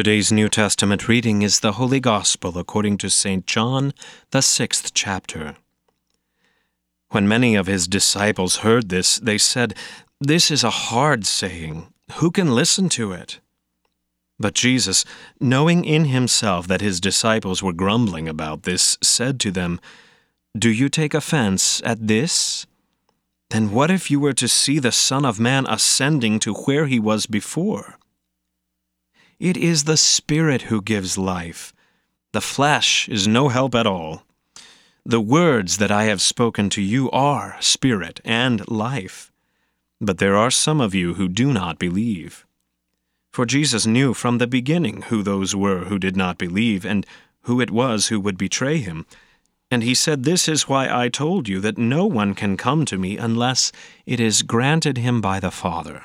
Today's New Testament reading is the Holy Gospel according to St. John, the sixth chapter. When many of his disciples heard this, they said, This is a hard saying. Who can listen to it? But Jesus, knowing in himself that his disciples were grumbling about this, said to them, Do you take offense at this? Then what if you were to see the Son of Man ascending to where he was before? It is the Spirit who gives life. The flesh is no help at all. The words that I have spoken to you are spirit and life. But there are some of you who do not believe. For Jesus knew from the beginning who those were who did not believe and who it was who would betray him. And he said, This is why I told you that no one can come to me unless it is granted him by the Father.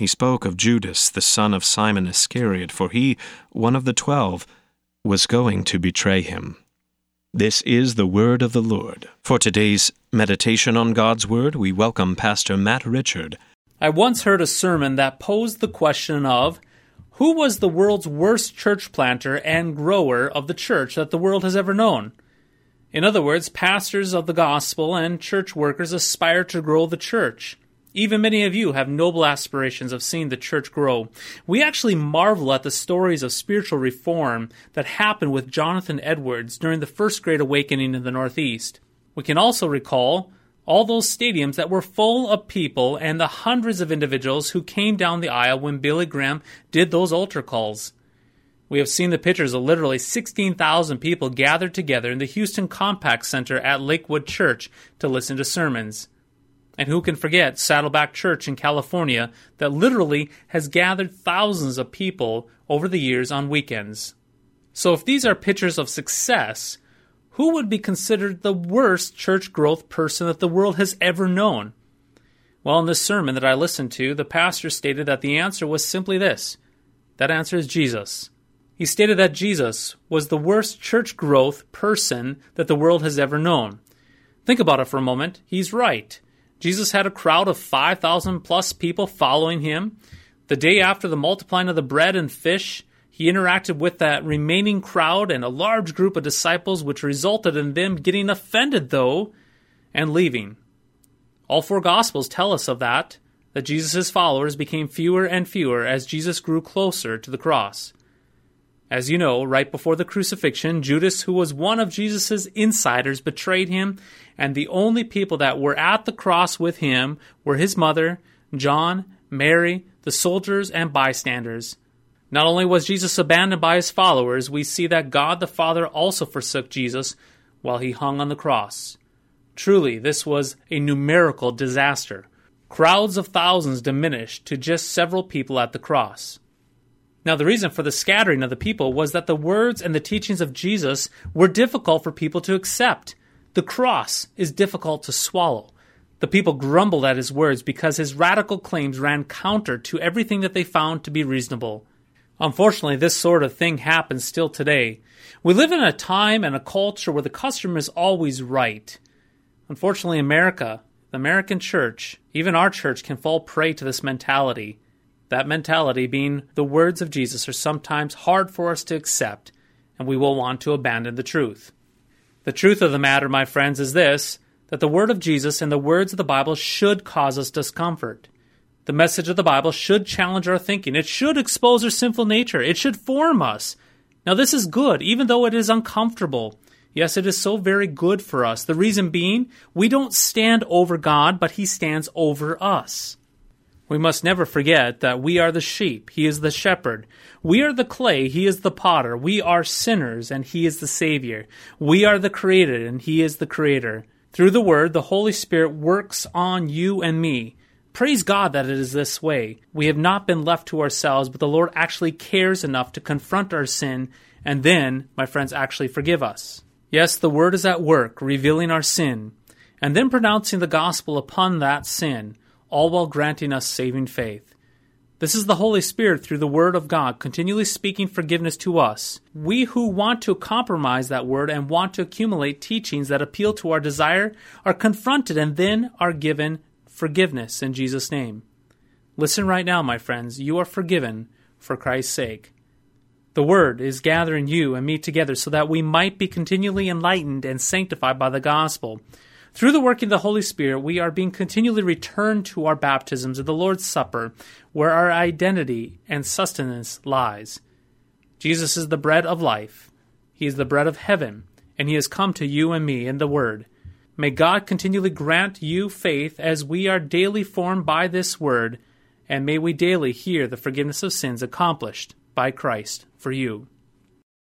He spoke of Judas, the son of Simon Iscariot, for he, one of the twelve, was going to betray him. This is the word of the Lord. For today's meditation on God's word, we welcome Pastor Matt Richard. I once heard a sermon that posed the question of who was the world's worst church planter and grower of the church that the world has ever known? In other words, pastors of the gospel and church workers aspire to grow the church. Even many of you have noble aspirations of seeing the church grow. We actually marvel at the stories of spiritual reform that happened with Jonathan Edwards during the First Great Awakening in the Northeast. We can also recall all those stadiums that were full of people and the hundreds of individuals who came down the aisle when Billy Graham did those altar calls. We have seen the pictures of literally 16,000 people gathered together in the Houston Compaq Center at Lakewood Church to listen to sermons. And who can forget Saddleback Church in California that literally has gathered thousands of people over the years on weekends? So, if these are pictures of success, who would be considered the worst church growth person that the world has ever known? Well, in this sermon that I listened to, the pastor stated that the answer was simply this that answer is Jesus. He stated that Jesus was the worst church growth person that the world has ever known. Think about it for a moment. He's right. Jesus had a crowd of 5,000 plus people following him. The day after the multiplying of the bread and fish, he interacted with that remaining crowd and a large group of disciples, which resulted in them getting offended, though, and leaving. All four Gospels tell us of that, that Jesus' followers became fewer and fewer as Jesus grew closer to the cross. As you know, right before the crucifixion, Judas, who was one of Jesus' insiders, betrayed him, and the only people that were at the cross with him were his mother, John, Mary, the soldiers, and bystanders. Not only was Jesus abandoned by his followers, we see that God the Father also forsook Jesus while he hung on the cross. Truly, this was a numerical disaster. Crowds of thousands diminished to just several people at the cross. Now, the reason for the scattering of the people was that the words and the teachings of Jesus were difficult for people to accept. The cross is difficult to swallow. The people grumbled at his words because his radical claims ran counter to everything that they found to be reasonable. Unfortunately, this sort of thing happens still today. We live in a time and a culture where the customer is always right. Unfortunately, America, the American church, even our church can fall prey to this mentality. That mentality being the words of Jesus are sometimes hard for us to accept, and we will want to abandon the truth. The truth of the matter, my friends, is this that the word of Jesus and the words of the Bible should cause us discomfort. The message of the Bible should challenge our thinking. It should expose our sinful nature. It should form us. Now, this is good, even though it is uncomfortable. Yes, it is so very good for us. The reason being, we don't stand over God, but He stands over us. We must never forget that we are the sheep, he is the shepherd. We are the clay, he is the potter. We are sinners, and he is the Savior. We are the created, and he is the creator. Through the Word, the Holy Spirit works on you and me. Praise God that it is this way. We have not been left to ourselves, but the Lord actually cares enough to confront our sin and then, my friends, actually forgive us. Yes, the Word is at work, revealing our sin, and then pronouncing the gospel upon that sin, all while granting us saving faith. This is the Holy Spirit through the Word of God continually speaking forgiveness to us. We who want to compromise that Word and want to accumulate teachings that appeal to our desire are confronted and then are given forgiveness in Jesus' name. Listen right now, my friends. You are forgiven for Christ's sake. The Word is gathering you and me together so that we might be continually enlightened and sanctified by the gospel. Through the working of the Holy Spirit, we are being continually returned to our baptisms and the Lord's Supper, where our identity and sustenance lies. Jesus is the bread of life. He is the bread of heaven, and He has come to you and me in the Word. May God continually grant you faith as we are daily formed by this Word, and may we daily hear the forgiveness of sins accomplished by Christ for you.